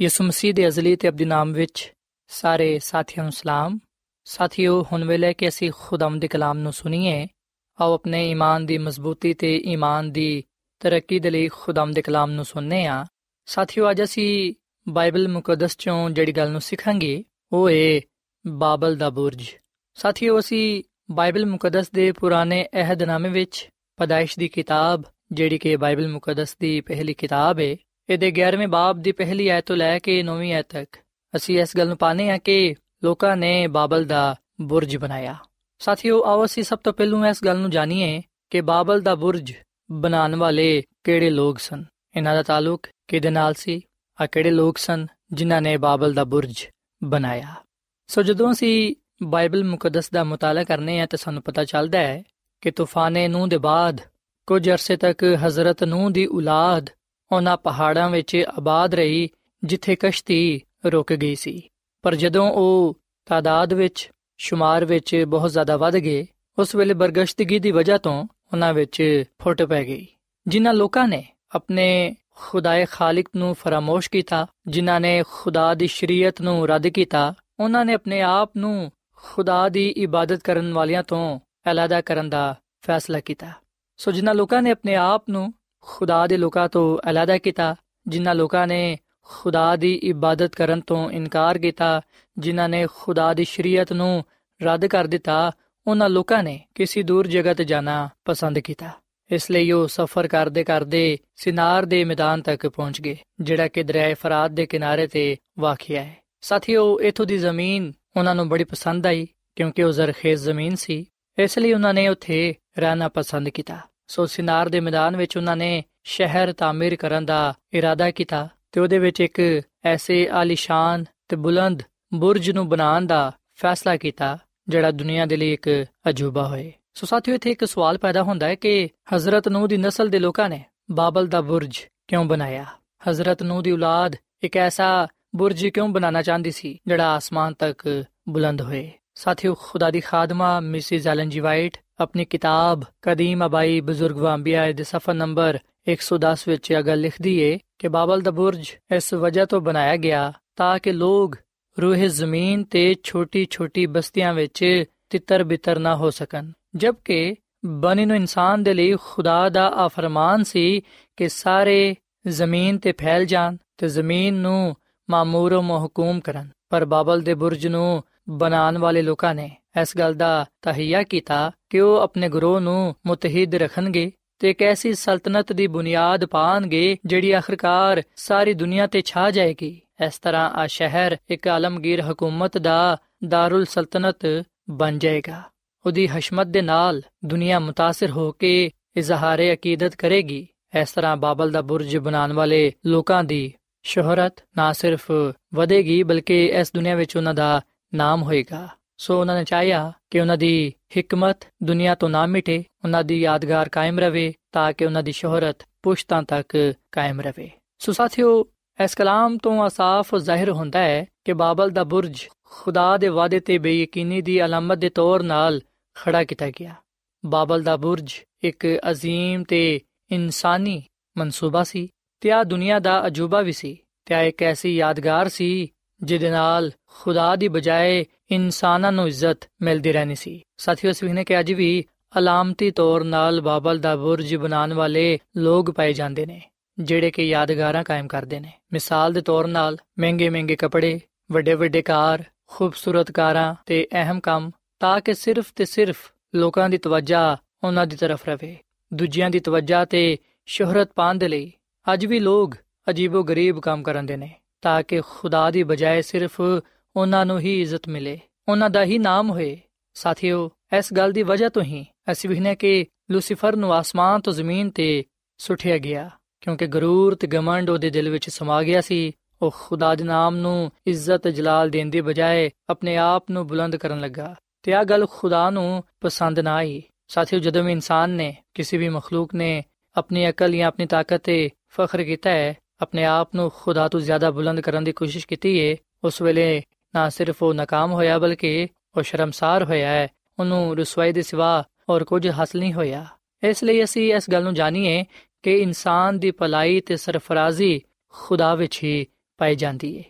ਯਿਸੂ ਮਸੀਹ ਦੇ ਅਜ਼ਲੀ ਤੇ ਅਬਦੀ ਨਾਮ ਵਿੱਚ ਸਾਰੇ ਸਾਥੀਆਂ ਨੂੰ ਸਲਾਮ। ਸਾਥੀਓ, ਹੁਣ ਵੇਲੇ ਕਿ ਅਸੀਂ ਖੁਦਾਮ ਦੇ ਕਲਾਮ ਨੂੰ ਸੁਣੀਏ, ਆਓ ਆਪਣੇ ਈਮਾਨ ਦੀ ਮਜ਼ਬੂਤੀ ਤੇ ਈਮਾਨ ਦੀ ਤਰੱਕੀ ਦੇ ਲਈ ਖੁਦਾਮ ਦੇ ਕਲਾਮ ਨੂੰ ਸੁਣਨੇ ਆ। ਸਾਥੀਓ, ਅੱਜ ਅਸੀਂ ਬਾਈਬਲ ਮੁਕੱਦਸ ਚੋਂ ਜਿਹੜੀ ਗੱਲ ਨੂੰ ਸਿੱਖਾਂਗੇ, ਉਹ ਹੈ ਬਾਬਲ ਦਾ ਬੁਰਜ। ਸਾਥੀਓ, ਅਸੀਂ ਬਾਈਬਲ ਮੁਕੱਦਸ ਦੇ ਪੁਰਾਣੇ ਅਹਿਦਨਾਮੇ ਵਿੱਚ ਪਦਾਇਸ਼ ਦੀ ਕਿਤਾਬ, ਜਿਹੜੀ ਕਿ ਬਾਈਬਲ ਮੁਕੱਦਸ ਦੀ ਪਹਿਲੀ ਕਿਤਾਬ ਹੈ ਇਹਦੇ 11ਵੇਂ ਬਾਬ ਦੀ ਪਹਿਲੀ ਆਇਤ ਤੋਂ ਲੈ ਕੇ 9ਵੀਂ ਆਇਤ ਤੱਕ। ਅਸੀਂ ਇਸ ਗੱਲ ਨੂੰ ਪਾਣੇ ਆ ਕਿ ਲੋਕਾਂ ਨੇ ਬਾਬਲ ਦਾ ਬੁਰਜ ਬਣਾਇਆ। ਸਾਥੀਓ, ਆਓ ਅਸੀਂ ਸਭ ਤੋਂ ਪਹਿਲਾਂ ਇਸ ਗੱਲ ਨੂੰ ਜਾਣੀਏ ਕਿ ਬਾਬਲ ਦਾ ਬੁਰਜ ਬਣਾਉਣ ਵਾਲੇ ਕਿਹੜੇ ਲੋਕ ਸਨ? ਇਹਨਾਂ ਦਾ ਤਾਲੁਕ ਕਿਹਦੇ ਨਾਲ ਸੀ? ਆ ਕਿਹੜੇ ਲੋਕ ਸਨ ਜਿਨ੍ਹਾਂ ਨੇ ਬਾਬਲ ਦਾ ਬੁਰਜ ਬਣਾਇਆ? ਸੋ ਜਦੋਂ ਅਸੀਂ ਬਾਈਬਲ ਮੁਕੱਦਸ ਦਾ ਮਤਾਲਾ ਕਰਨੇ ਆ ਤਾਂ ਸਾਨੂੰ ਪਤਾ ਚੱਲਦਾ ਹੈ ਕਿ ਤੂਫਾਨੇ ਨੂੰ ਦੇ ਬਾਅਦ ਕੁਝ ਅਰਸੇ ਤੱਕ ਹਜ਼ਰਤ ਨੂਹ ਦੀ ਔਲਾਦ ਉਹਨਾਂ ਪਹਾੜਾਂ ਵਿੱਚ ਆਬਾਦ ਰਹੀ ਜਿੱਥੇ ਕਸ਼ਤੀ ਰੁਕ ਗਈ ਸੀ। ਪਰ ਜਦੋਂ ਉਹ ਤਾਦਾਦ ਵਿੱਚ, ਸ਼ੁਮਾਰ ਵਿੱਚ ਬਹੁਤ ਜ਼ਿਆਦਾ ਵੱਧ ਗਏ, ਉਸ ਵੇਲੇ ਬਰਗਸ਼ਤਗੀ ਦੀ ਵਜ੍ਹਾ ਤੋਂ ਉਹਨਾਂ ਵਿੱਚ ਫੁੱਟ ਪੈ ਗਈ। ਜਿਨ੍ਹਾਂ ਲੋਕਾਂ ਨੇ ਆਪਣੇ ਖੁਦਾਏ ਖਾਲਿਕ ਨੂੰ ਫਰਾਮੋਸ਼ ਕੀਤਾ, ਜਿਨ੍ਹਾਂ ਨੇ ਖੁਦਾ ਦੀ ਸ਼ਰੀਅਤ ਨੂੰ ਰੱਦ ਕੀਤਾ, ਉਹਨਾਂ ਨੇ ਆਪਣੇ ਆਪ ਨੂੰ ਖੁਦਾ ਦੀ ਇਬਾਦਤ ਕਰਨ ਵਾਲਿਆਂ ਤੋਂ ਅਲੱਗਾ ਕਰਨ ਦਾ ਫੈਸਲਾ ਕੀਤਾ। ਸੋ ਜਿਨ੍ਹਾਂ ਲੋਕਾਂ ਨੇ ਆਪਣੇ ਆਪ ਨੂੰ ਖੁਦਾ ਦੇ ਲੋਕਾਂ ਤੋਂ ਅਲੱਗਾ ਕੀਤਾ, ਜਿਨ੍ਹਾਂ ਲੋਕਾਂ ਨੇ ਖੁਦਾ ਦੀ ਇਬਾਦਤ ਕਰਨ ਤੋਂ ਇਨਕਾਰ ਕੀਤਾ, ਜਿਨ੍ਹਾਂ ਨੇ ਖੁਦਾ ਦੀ ਸ਼ਰੀਅਤ ਨੂੰ ਰੱਦ ਕਰ ਦਿੱਤਾ, ਉਹਨਾਂ ਲੋਕਾਂ ਨੇ ਕਿਸੇ ਦੂਰ ਜਗ੍ਹਾ ਤੇ ਜਾਣਾ ਪਸੰਦ ਕੀਤਾ। ਇਸ ਲਈ ਉਹ ਸਫ਼ਰ ਕਰਦੇ ਕਰਦੇ ਸਿਨਾਰ ਦੇ ਮੈਦਾਨ ਤੱਕ ਪਹੁੰਚ ਗਏ, ਜਿਹੜਾ ਕਿ ਦਰਿਆ ਫਰਾਤ ਦੇ ਕਿਨਾਰੇ ਤੇ ਵਾਕਿਆ ਹੈ। ਸਾਥੀਓ, ਇਥੋਂ ਦੀ ਜ਼ਮੀਨ ਉਹਨਾਂ ਨੂੰ ਬੜੀ ਪਸੰਦ ਆਈ, ਕਿਉਂਕਿ ਉਹ ਜ਼ਰਖੇਜ਼ ਜ਼ਮੀਨ ਸੀ, ਇਸ ਲਈ ਉਹਨਾਂ ਨੇ ਉੱਥੇ ਰਹਿਣਾ ਪਸੰਦ ਕੀਤਾ। ਸੋ ਸਿਨਾਰ ਦੇ ਮੈਦਾਨ ਵਿੱਚ ਉਹਨਾਂ ਨੇ ਸ਼ਹਿਰ ਤਾਮੀਰ ਕਰਨ ਦਾ ਇਰਾਦਾ ਕੀਤਾ ਤੇ ਉਹਦੇ ਵਿੱਚ ਇੱਕ ਐਸੇ ਆਲੀਸ਼ਾਨ ਤੇ ਬੁਲੰਦ ਬੁਰਜ ਨੂੰ ਬਣਾਉਣ ਦਾ ਫੈਸਲਾ ਕੀਤਾ, ਜਿਹੜਾ ਦੁਨੀਆ ਦੇ ਲਈ ਇੱਕ ਅਜੂਬਾ ਹੋਏ। ਸੋ ਸਾਥੀਓ, ਇੱਥੇ ਇੱਕ ਸਵਾਲ ਪੈਦਾ ਹੁੰਦਾ ਹੈ ਕਿ ਹਜ਼ਰਤ ਨੂਹ ਦੀ ਨਸਲ ਦੇ ਲੋਕਾਂ ਨੇ ਬਾਬਲ ਦਾ ਬੁਰਜ ਕਿਉਂ ਬਣਾਇਆ? ਹਜ਼ਰਤ ਨੂਹ ਦੀ ਔਲਾਦ ਇੱਕ ਐਸਾ ਬੁਰਜ ਕਿਉਂ ਬਣਾਉਣਾ ਚਾਹੁੰਦੀ ਸੀ, ਜਿਹੜਾ ਆਸਮਾਨ ਤੱਕ ਬੁਲੰਦ ਹੋਏ? ਸਾਥੀਓ, ਖੁਦਾ ਦੀ ਖਾਦਮਾ ਮਿਸਿਸ ਐਲਨ ਜੀ ਵਾਈਟ ਆਪਣੀ ਕਿਤਾਬ ਕਦੀਮ ਅਬਾਈ ਬਜ਼ੁਰਗ ਵਾਂਬੀਆ ਦੇ ਸਫਾ ਨੰਬਰ 110 ਵਿੱਚ ਇਹ ਗੱਲ ਲਿਖਦੀ ਏ ਕਿ ਬਾਬਲ ਦਾ ਬੁਰਜ ਇਸ ਵਜ੍ਹਾ ਤੋਂ ਬਣਾਇਆ ਗਿਆ ਤਾਂ ਕਿ ਲੋਕ ਰੂਹ ਜ਼ਮੀਨ ਤੇ ਛੋਟੀ-ਛੋਟੀ ਬਸਤੀਆਂ ਵਿੱਚ ਤਿੱਤਰ ਬਿਤਰ ਨਾ ਹੋ ਸਕਣ। ਜਦਕਿ ਬਨੀ ਨੂੰ ਇਨਸਾਨ ਦੇ ਲਈ ਖੁਦਾ ਦਾ ਆਫਰਮਾਨ ਸੀ ਕਿ ਸਾਰੇ ਜ਼ਮੀਨ ਤੇ ਫੈਲ ਜਾਣ ਤੇ ਜ਼ਮੀਨ ਨੂੰ ਮਾਮੂਰ ਮਹਕੂਮ ਕਰਨ। ਪਰ ਬਾਬਲ ਦੇ ਬੁਰਜ ਨੂੰ ਬਣਾਉਣ ਵਾਲੇ ਲੋਕਾਂ ਨੇ ਇਸ ਗੱਲ ਦਾ ਤਹਈਆ ਕੀਤਾ ਕਿ ਉਹ ਆਪਣੇ ਗਰੋਹ ਨੂੰ ਮੁਤਹਿਦ ਰੱਖਣਗੇ ਤੇ ਇੱਕ ਐਸੀ ਸਲਤਨਤ ਦੀ ਬੁਨਿਆਦ ਪਾਣਗੇ ਜਿਹੜੀ ਆਖਰਕਾਰ ਸਾਰੀ ਦੁਨੀਆ ਤੇ ਛਾ ਜਾਏਗੀ ਇਸ ਤਰ੍ਹਾਂ ਆ ਸ਼ਹਿਰ ਇੱਕ ਆਲਮਗੀਰ ਹਕੂਮਤ ਦਾ ਦਾਰੁਲ ਸਲਤਨਤ ਬਣ ਜਾਏਗਾ ਉਹਦੀ ਹਸ਼ਮਤ ਦੇ ਨਾਲ ਦੁਨੀਆ متاثر ਹੋ ਕੇ ਇਜ਼ਹਾਰੇ ਅਕੀਦਤ ਕਰੇਗੀ ਇਸ ਤਰ੍ਹਾਂ ਬਾਬਲ ਦਾ ਬੁਰਜ ਬਣਾਉਣ ਵਾਲੇ ਲੋਕਾਂ ਦੀ ਸ਼ੋਹਰਤ ਨਾ ਸਿਰਫ ਵਧੇਗੀ ਬਲਕਿ ਇਸ ਦੁਨੀਆ ਵਿੱਚ ਉਹਨਾਂ ਦਾ ਨਾਮ ਹੋਏਗਾ ਸੋ ਉਹਨਾਂ ਨੇ ਚਾਹਿਆ ਕਿ ਉਹਨਾਂ ਦੀ ਹਕਮਤ ਦੁਨੀਆ ਤੋਂ ਨਾ ਮਿਟੇ ਉਹਨਾਂ ਦੀ ਯਾਦਗਾਰ ਕਾਇਮ ਰਵੇ ਤਾਂ ਕਿ ਉਹਨਾਂ ਦੀ ਸ਼ੋਹਰਤ ਪੁਸ਼ਤਾਂ ਤੱਕ ਕਾਇਮ ਰਵੇ ਸੋ ਸਾਥੀਓ ਇਸ ਕਲਾਮ ਤੋਂ ਆਸਾਫ ਜ਼ਾਹਿਰ ਹੁੰਦਾ ਹੈ ਕਿ ਬਾਬਲ ਦਾ ਬੁਰਜ ਖੁਦਾ ਦੇ ਵਾਅਦੇ ਤੇ ਬੇਯਕੀਨੀ ਦੀ ਅਲਾਮਤ ਦੇ ਤੌਰ ਨਾਲ ਖੜਾ ਕੀਤਾ ਗਿਆ ਬਾਬਲ ਦਾ ਬੁਰਜ ਇੱਕ عظیم ਤੇ ਇਨਸਾਨੀ ਮਨਸੂਬਾ ਸੀ ਤੇ ਆ ਦੁਨੀਆ ਦਾ ਅਜੂਬਾ ਵੀ ਸੀ ਤੇ ਆ ਇੱਕ ਐਸੀ ਯਾਦਗਾਰ ਸੀ ਜਿਹਦੇ ਨਾਲ ਖੁਦਾ ਦੀ ਬਜਾਏ ਇਨਸਾਨਾਂ ਨੂੰ ਇੱਜ਼ਤ ਮਿਲਦੀ ਰਹਿਣੀ ਸੀ। ਸਾਥੀਓ ਸਵੀਨੇ ਕਿ ਅੱਜ ਵੀ ਅਲਾਮਤੀ ਤੌਰ ਨਾਲ ਬਾਬਲ ਦਾ ਬੁਰਜ ਬਣਾਉਣ ਵਾਲੇ ਲੋਕ ਪਾਏ ਜਾਂਦੇ ਨੇ, ਜਿਹੜੇ ਕਿ ਯਾਦਗਾਰਾਂ ਕਾਇਮ ਕਰਦੇ ਨੇ। ਮਿਸਾਲ ਦੇ ਤੌਰ ਨਾਲ ਮਹਿੰਗੇ ਮਹਿੰਗੇ ਕੱਪੜੇ ਵੱਡੇ ਵੱਡੇ ਕਾਰ, ਖੂਬਸੂਰਤ ਕਾਰਾਂ ਤੇ ਅਹਿਮ ਕੰਮ, ਤਾਂ ਕਿ ਸਿਰਫ ਤੇ ਸਿਰਫ ਲੋਕਾਂ ਦੀ ਤਵੱਜਾ ਉਹਨਾਂ ਦੀ ਤਰਫ ਰਵੇ। ਦੂਜਿਆਂ ਦੀ ਤਵੱਜਾ ਤੇ ਸ਼ੋਹਰਤ ਪਾਉਣ ਦੇ ਲਈ ਅੱਜ ਵੀ ਲੋਕ ਅਜੀਬੋ ਗਰੀਬ ਕੰਮ ਕਰਦੇ ਨੇ, ਤਾਂ ਕਿ ਖੁਦਾ ਦੀ ਬਜਾਏ ਸਿਰਫ ਉਹਨਾਂ ਨੂੰ ਹੀ ਇੱਜ਼ਤ ਮਿਲੇ। ਉਹਨਾਂ ਦਾ ਹੀ ਨਾਮ ਹੋਏ। ਸਾਥੀਓ, ਇਸ ਗੱਲ ਦੀ ਵਜ੍ਹਾ ਤੋਂ ਹੀ ਅਸੀਂ ਵਿਖਨੇ ਕਿ ਲੂਸੀਫਰ ਨੂੰ ਆਸਮਾਨ ਤੋਂ ਜ਼ਮੀਨ ਤੇ ਸੁੱਟਿਆ ਗਿਆ। ਕਿਉਂਕਿ ਗਰੂਰ ਤੇ ਗਮੰਡ ਉਹਦੇ ਦਿਲ ਵਿੱਚ ਸਮਾ ਗਿਆ ਸੀ। ਉਹ ਖੁਦਾ ਦੇ ਨਾਮ ਨੂੰ ਇੱਜ਼ਤ ਜਲਾਲ ਦੇਣ ਦੀ ਬਜਾਏ ਆਪਣੇ ਆਪ ਨੂੰ ਬੁਲੰਦ ਕਰਨ ਲੱਗਾ। ਤੇ ਆ ਗੱਲ ਖੁਦਾ ਨੂੰ ਪਸੰਦ ਨਾ ਆਈ। ਸਾਥੀਓ, ਜਦੋਂ ਵੀ ਇਨਸਾਨ ਨੇ ਕਿਸੇ ਵੀ ਮਖਲੂਕ ਨੇ ਆਪਣੀ ਅਕਲ ਜਾਂ ਆਪਣੀ ਤਾਕਤ ਤੇ ਫਖਰ ਕੀਤਾ ਹੈ, ਆਪਣੇ ਆਪ ਨੂੰ ਖੁਦਾ ਤੋਂ ਜ਼ਿਆਦਾ ਬੁਲੰਦ ਕਰਨ ਦੀ ਕੋਸ਼ਿਸ਼ ਕੀਤੀ ਹੈ ਉਸ ਵੇਲੇ ਨਾ ਸਿਰਫ ਉਹ ناکام ਹੋਇਆ ਬਲਕਿ ਉਹ ਸ਼ਰਮਸਾਰ ਹੋਇਆ ਹੈ ਉਹਨੂੰ ਰਸਵਾਈ ਦੇ ਸਿਵਾ ਹੋਰ ਕੁਝ ਹਾਸਲ ਨਹੀਂ ਹੋਇਆ ਇਸ ਲਈ ਅਸੀਂ ਇਸ ਗੱਲ ਨੂੰ ਜਾਣੀਏ ਕਿ ਇਨਸਾਨ ਦੀ ਭਲਾਈ ਤੇ ਸਰਫਰਾਜ਼ੀ ਖੁਦਾ ਵਿੱਚ ਹੀ ਪਾਈ ਜਾਂਦੀ ਹੈ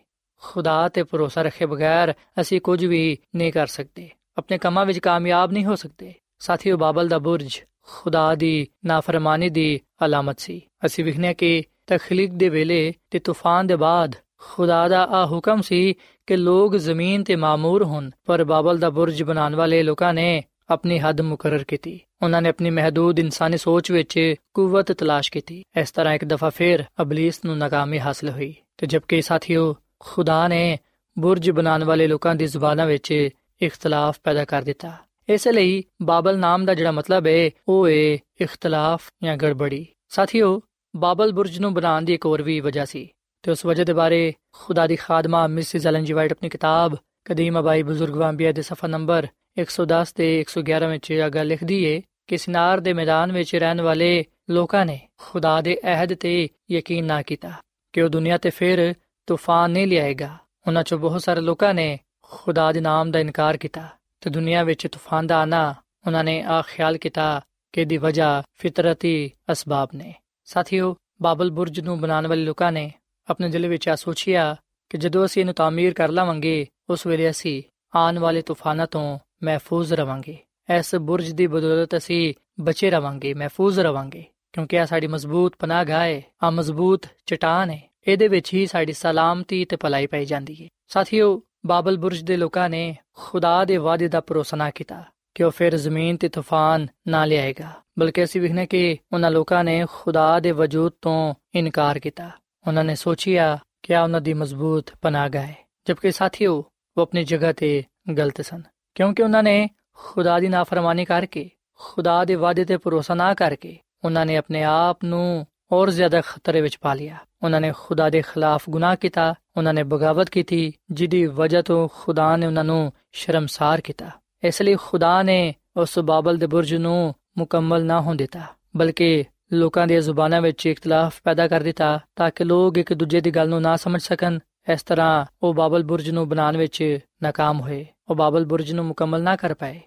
ਖੁਦਾ ਤੇ ਭਰੋਸਾ ਰੱਖੇ ਬਗੈਰ ਅਸੀਂ ਕੁਝ ਵੀ ਨਹੀਂ ਕਰ ਸਕਦੇ ਆਪਣੇ ਕੰਮਾਂ ਵਿੱਚ ਕਾਮਯਾਬ ਨਹੀਂ ਹੋ ਸਕਦੇ ਸਾਥੀਓ ਬਾਬਲ ਦਾ ਬੁਰਜ ਖੁਦਾ ਦੀ ਨਾਫਰਮਾਨੀ ਦੀ ਅਲਾਮਤ ਸੀ ਅਸੀਂ ਵਿਖਨੇ ਕਿ ਤਖਲੀਕ ਦੇ ਵੇਲੇ ਤੇ ਤੂਫਾਨ ਦੇ ਬਾਅਦ ਖੁਦਾ ਦਾ ਆ ਹੁਕਮ ਸੀ ਕਿ ਲੋਕ ਜ਼ਮੀਨ ਤੇ ਮਾਮੂਰ ਹੋਣ, ਪਰ ਬਾਬਲ ਦਾ ਬੁਰਜ ਬਣਾਉਣ ਵਾਲੇ ਲੋਕਾਂ ਨੇ ਆਪਣੀ ਹੱਦ ਮੁਕਰਰ ਕੀਤੀ। ਉਹਨਾਂ ਨੇ ਆਪਣੀ ਮਹਦੂਦ ਇਨਸਾਨੀ ਸੋਚ ਵਿੱਚ ਕੂਵਤ ਤਲਾਸ਼ ਕੀਤੀ। ਇਸ ਤਰ੍ਹਾਂ ਇੱਕ ਦਫਾ ਫੇਰ ਅਬਲਿਸ ਨੂੰ ਨਾਕਾਮੀ ਹਾਸਲ ਹੋਈ ਤੇ ਜਦਕਿ ਸਾਥੀਓ, ਖੁਦਾ ਨੇ ਬੁਰਜ ਬਣਾਉਣ ਵਾਲੇ ਲੋਕਾਂ ਦੀ ਜ਼ੁਬਾਨਾਂ ਵਿੱਚ ਇਖਤਲਾਫ ਪੈਦਾ ਕਰ ਦਿੱਤਾ। ਇਸ ਲਈ ਬਾਬਲ ਨਾਮ ਦਾ ਜਿਹੜਾ ਮਤਲਬ ਹੈ ਉਹ ਹੈ ਇਖਤਲਾਫ ਜਾਂ ਗੜਬੜੀ। ਸਾਥੀਓ, ਬਾਬਲ ਬੁਰਜ ਨੂੰ ਬਣਾਉਣ ਦੀ ਇੱਕ ਹੋਰ ਵੀ ਵਜ੍ਹਾ ਸੀ। ਤੇ ਉਸ ਵਜ੍ਹਾ ਦੇ ਬਾਰੇ ਖੁਦਾ ਦੀ ਖਾਦਮਾ ਮਿਸਿਸ ਐਲਨ ਜੀ ਵਾਈਟ ਆਪਣੀ ਕਿਤਾਬ ਕਦੀਮ ਅਬਾਈ ਬਜ਼ੁਰਗ ਵਾਂਬੀਆ ਦੇ ਸਫਾ ਨੰਬਰ 110 ਤੇ 111 ਵਿੱਚ ਇਹ ਗੱਲ ਲਿਖਦੀ ਏ ਕਿ ਸਿਨਾਰ ਦੇ ਮੈਦਾਨ ਵਿੱਚ ਰਹਿਣ ਵਾਲੇ ਲੋਕਾਂ ਨੇ ਖੁਦਾ ਦੇ ਅਹਿਦ ਤੇ ਯਕੀਨ ਨਾ ਕੀਤਾ ਕਿ ਉਹ ਦੁਨੀਆ ਤੇ ਫਿਰ ਤੂਫਾਨ ਨਹੀਂ ਲਿਆਏਗਾ। ਉਹਨਾਂ ਚੋਂ ਬਹੁਤ ਸਾਰੇ ਲੋਕਾਂ ਨੇ ਖੁਦਾ ਦੇ ਨਾਮ ਦਾ ਇਨਕਾਰ ਕੀਤਾ ਤੇ ਦੁਨੀਆ ਵਿੱਚ ਤੂਫਾਨ ਦਾ ਆਣਾ ਉਹਨਾਂ ਨੇ ਆ ਖਿਆਲ ਕੀਤਾ ਕਿ ਦੀ ਵਜ੍ਹਾ ਫਿਤਰਤੀ ਅਸਬਾਬ ਨੇ। ਸਾਥੀਓ, ਬਾਬਲ ਬੁਰਜ ਨੂੰ ਬਣਾਉਣ ਵਾਲੇ ਲੋਕਾਂ ਨੇ ਆਪਣੇ ਦਿਲ ਵਿੱਚ ਆ ਸੋਚਿਆ ਕਿ ਜਦੋਂ ਅਸੀਂ ਇਹਨੂੰ ਤਾਮੀਰ ਕਰ ਲਵਾਂਗੇ, ਉਸ ਵੇਲੇ ਅਸੀਂ ਆਉਣ ਵਾਲੇ ਤੂਫਾਨਾਂ ਤੋਂ ਮਹਿਫੂਜ਼ ਰਵਾਂਗੇ। ਇਸ ਬੁਰਜ ਦੀ ਬਦੌਲਤ ਅਸੀਂ ਬਚੇ ਰਵਾਂਗੇ, ਮਹਿਫੂਜ਼ ਰਵਾਂਗੇ, ਕਿਉਂਕਿ ਆ ਸਾਡੀ ਮਜ਼ਬੂਤ ਪਨਾਹਗਾਹ ਹੈ ਆ ਮਜ਼ਬੂਤ ਚਟਾਨ ਹੈ। ਇਹਦੇ ਵਿੱਚ ਹੀ ਸਾਡੀ ਸਲਾਮਤੀ ਤੇ ਭਲਾਈ ਪਾਈ ਜਾਂਦੀ ਹੈ। ਸਾਥੀਓ, ਬਾਬਲ ਬੁਰਜ ਦੇ ਲੋਕਾਂ ਨੇ ਖੁਦਾ ਦੇ ਵਾਅਦੇ ਦਾ ਭਰੋਸਾ ਨਾ ਕੀਤਾ ਕਿ ਉਹ ਫਿਰ ਜ਼ਮੀਨ ਤੇ ਤੂਫਾਨ ਨਾ ਲਿਆਏਗਾ, ਬਲਕਿ ਅਸੀਂ ਵਿਖਨੇ ਕਿ ਉਹਨਾਂ ਲੋਕਾਂ ਨੇ ਖੁਦਾ ਦੇ ਵਜੂਦ ਤੋਂ ਇਨਕਾਰ ਕੀਤਾ। ਉਹਨਾਂ ਨੇ ਸੋਚਿਆ ਕਿ ਆ ਉਹਨਾਂ ਦੀ ਮਜ਼ਬੂਤ ਪਨਾਹਗਾਹ ਹੈ ਜਦਕਿ ਸਾਥੀਓ ਉਹ ਆਪਣੀ ਜਗ੍ਹਾ ਤੇ ਗਲਤ ਸਨ ਕਿਉਂਕਿ ਉਹਨਾਂ ਨੇ ਖੁਦਾ ਦੀ ਨਾਫਰਮਾਨੀ ਕਰਕੇ ਖੁਦਾ ਦੇ ਵਾਅਦੇ ਤੇ ਭਰੋਸਾ ਨਾ ਕਰਕੇ ਉਹਨਾਂ ਨੇ ਆਪਣੇ ਆਪ ਨੂੰ ਹੋਰ ਜ਼ਿਆਦਾ ਖਤਰੇ ਵਿੱਚ ਪਾ ਲਿਆ ਉਹਨਾਂ ਨੇ ਖੁਦਾ ਦੇ ਖਿਲਾਫ ਗੁਨਾਹ ਕੀਤਾ ਉਹਨਾਂ ਨੇ ਬਗਾਵਤ ਕੀਤੀ ਜਿਹਦੀ ਵਜ੍ਹਾ ਤੋਂ ਖੁਦਾ ਨੇ ਉਹਨਾਂ ਨੂੰ ਸ਼ਰਮਸਾਰ ਕੀਤਾ ਇਸ ਲਈ ਖੁਦਾ ਨੇ ਉਸ ਬਾਬਲ ਦੇ ਬੁਰਜ ਨੂੰ ਮੁਕੰਮਲ ਨਾ ਹੋਣ ਦਿੱਤਾ ਬਲਕਿ ਲੋਕਾਂ ਦੀਆਂ ਜ਼ੁਬਾਨਾਂ ਵਿੱਚ ਇਖਤਲਾਫ ਪੈਦਾ ਕਰ ਦਿੱਤਾ ਤਾਂ ਕਿ ਲੋਕ ਇੱਕ ਦੂਜੇ ਦੀ ਗੱਲ ਨੂੰ ਨਾ ਸਮਝ ਸਕਣ ਇਸ ਤਰ੍ਹਾਂ ਉਹ ਬਾਬਲ ਬੁਰਜ ਨੂੰ ਬਣਾਉਣ ਵਿੱਚ ناکام ਹੋਏ ਉਹ ਬਾਬਲ ਬੁਰਜ ਨੂੰ ਮੁਕੰਮਲ ਨਾ ਕਰ ਪਾਏ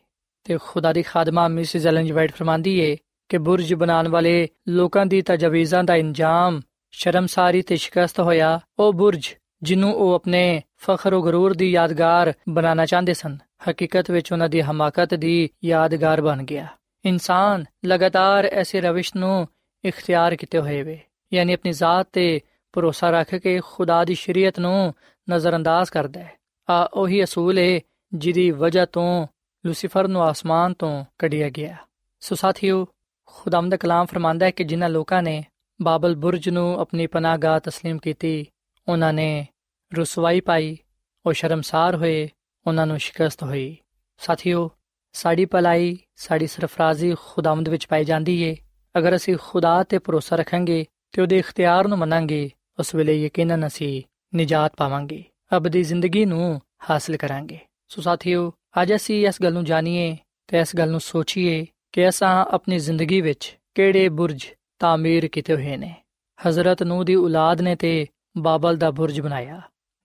ਤੇ ਖੁਦਾ ਦੀ ਖਾਦਮਾ ਮਿਸਿਸ ਐਲਨ ਜੀ ਵਾਈਟ ਫਰਮਾਂਦੀ ਏ ਕਿ ਬੁਰਜ ਬਣਾਉਣ ਵਾਲੇ ਲੋਕਾਂ ਦੀ ਤਜਵੀਜ਼ਾਂ ਦਾ ਇੰਜਾਮ ਸ਼ਰਮਸਾਰੀ ਤੇ ਸ਼ਿਕਸਤ ਹੋਇਆ ਉਹ ਬੁਰਜ ਜਿਹਨੂੰ ਉਹ ਆਪਣੇ ਫਖਰ ਉਹ ਗਰੂਰ ਦੀ ਯਾਦਗਾਰ ਬਣਾਉਣਾ ਚਾਹੁੰਦੇ ਸਨ ਹਕੀਕਤ ਵਿੱਚ ਉਹਨਾਂ ਦੀ ਹਮਾਕਤ ਦੀ ਯਾਦਗਾਰ ਬਣ ਗਿਆ ਇਨਸਾਨ ਲਗਾਤਾਰ ਐਸੇ ਰਵਿਸ਼ ਨੂੰ ਇਖਤਿਆਰ ਕੀਤੇ ਹੋਏ ਵੇ ਯਾਨੀ ਆਪਣੀ ਜ਼ਾਤ ਤੇ ਭਰੋਸਾ ਰੱਖ ਕੇ ਖੁਦਾ ਦੀ ਸ਼ਰੀਅਤ ਨੂੰ ਨਜ਼ਰਅੰਦਾਜ਼ ਕਰਦਾ ਹੈ ਆ ਉਹੀ ਅਸੂਲ ਹੈ ਜਿਹਦੀ ਵਜ੍ਹਾ ਤੋਂ ਲੂਸੀਫਰ ਨੂੰ ਆਸਮਾਨ ਤੋਂ ਕੱਢਿਆ ਗਿਆ ਸੋ ਸਾਥੀਓ ਖੁਦਾਮ ਦਾ ਕਲਾਮ ਫਰਮਾਂਦਾ ਹੈ ਕਿ ਜਿਨ੍ਹਾਂ ਲੋਕਾਂ ਨੇ ਬਾਬਲ ਬੁਰਜ ਨੂੰ ਆਪਣੀ ਪਨਾਹਗਾਹ تسلیم ਕੀਤੀ ਉਹਨਾਂ ਨੇ ਰਸਵਾਈ ਪਾਈ ਉਹ ਸ਼ਰਮਸਾਰ ਹੋਏ ਉਹਨਾਂ ਨੂੰ ਸ਼ਿਕਸਤ ਹੋਈ ਸਾਥੀਓ ਸਾਡੀ ਭਲਾਈ, ਸਾਡੀ ਸਰਫਰਾਜ਼ੀ ਖੁਦਾਵੰਦ ਵਿੱਚ ਪਾਈ ਜਾਂਦੀ ਏ। ਅਗਰ ਅਸੀਂ ਖੁਦਾ ਤੇ ਭਰੋਸਾ ਰੱਖਾਂਗੇ ਤੇ ਉਹਦੇ ਇਖਤਿਆਰ ਨੂੰ ਮੰਨਾਂਗੇ, ਉਸ ਵੇਲੇ ਯਕੀਨਨ ਅਸੀਂ ਨਿਜਾਤ ਪਾਵਾਂਗੇ ਅਬਦੀ ਜ਼ਿੰਦਗੀ ਨੂੰ ਹਾਸਲ ਕਰਾਂਗੇ। ਸੋ ਸਾਥੀਓ, ਅੱਜ ਅਸੀਂ ਇਸ ਗੱਲ ਨੂੰ ਜਾਣੀਏ ਤੇ ਇਸ ਗੱਲ ਨੂੰ ਸੋਚੀਏ ਕਿ ਅਸਾਂ ਆਪਣੀ ਜ਼ਿੰਦਗੀ ਵਿੱਚ ਕਿਹੜੇ ਬੁਰਜ ਤਾਮੀਰ ਕੀਤੇ ਹੋਏ ਨੇ। ਹਜ਼ਰਤ ਨੂਹ ਦੀ ਔਲਾਦ ਨੇ ਤੇ ਬਾਬਲ ਦਾ ਬੁਰਜ ਬਣਾਇਆ,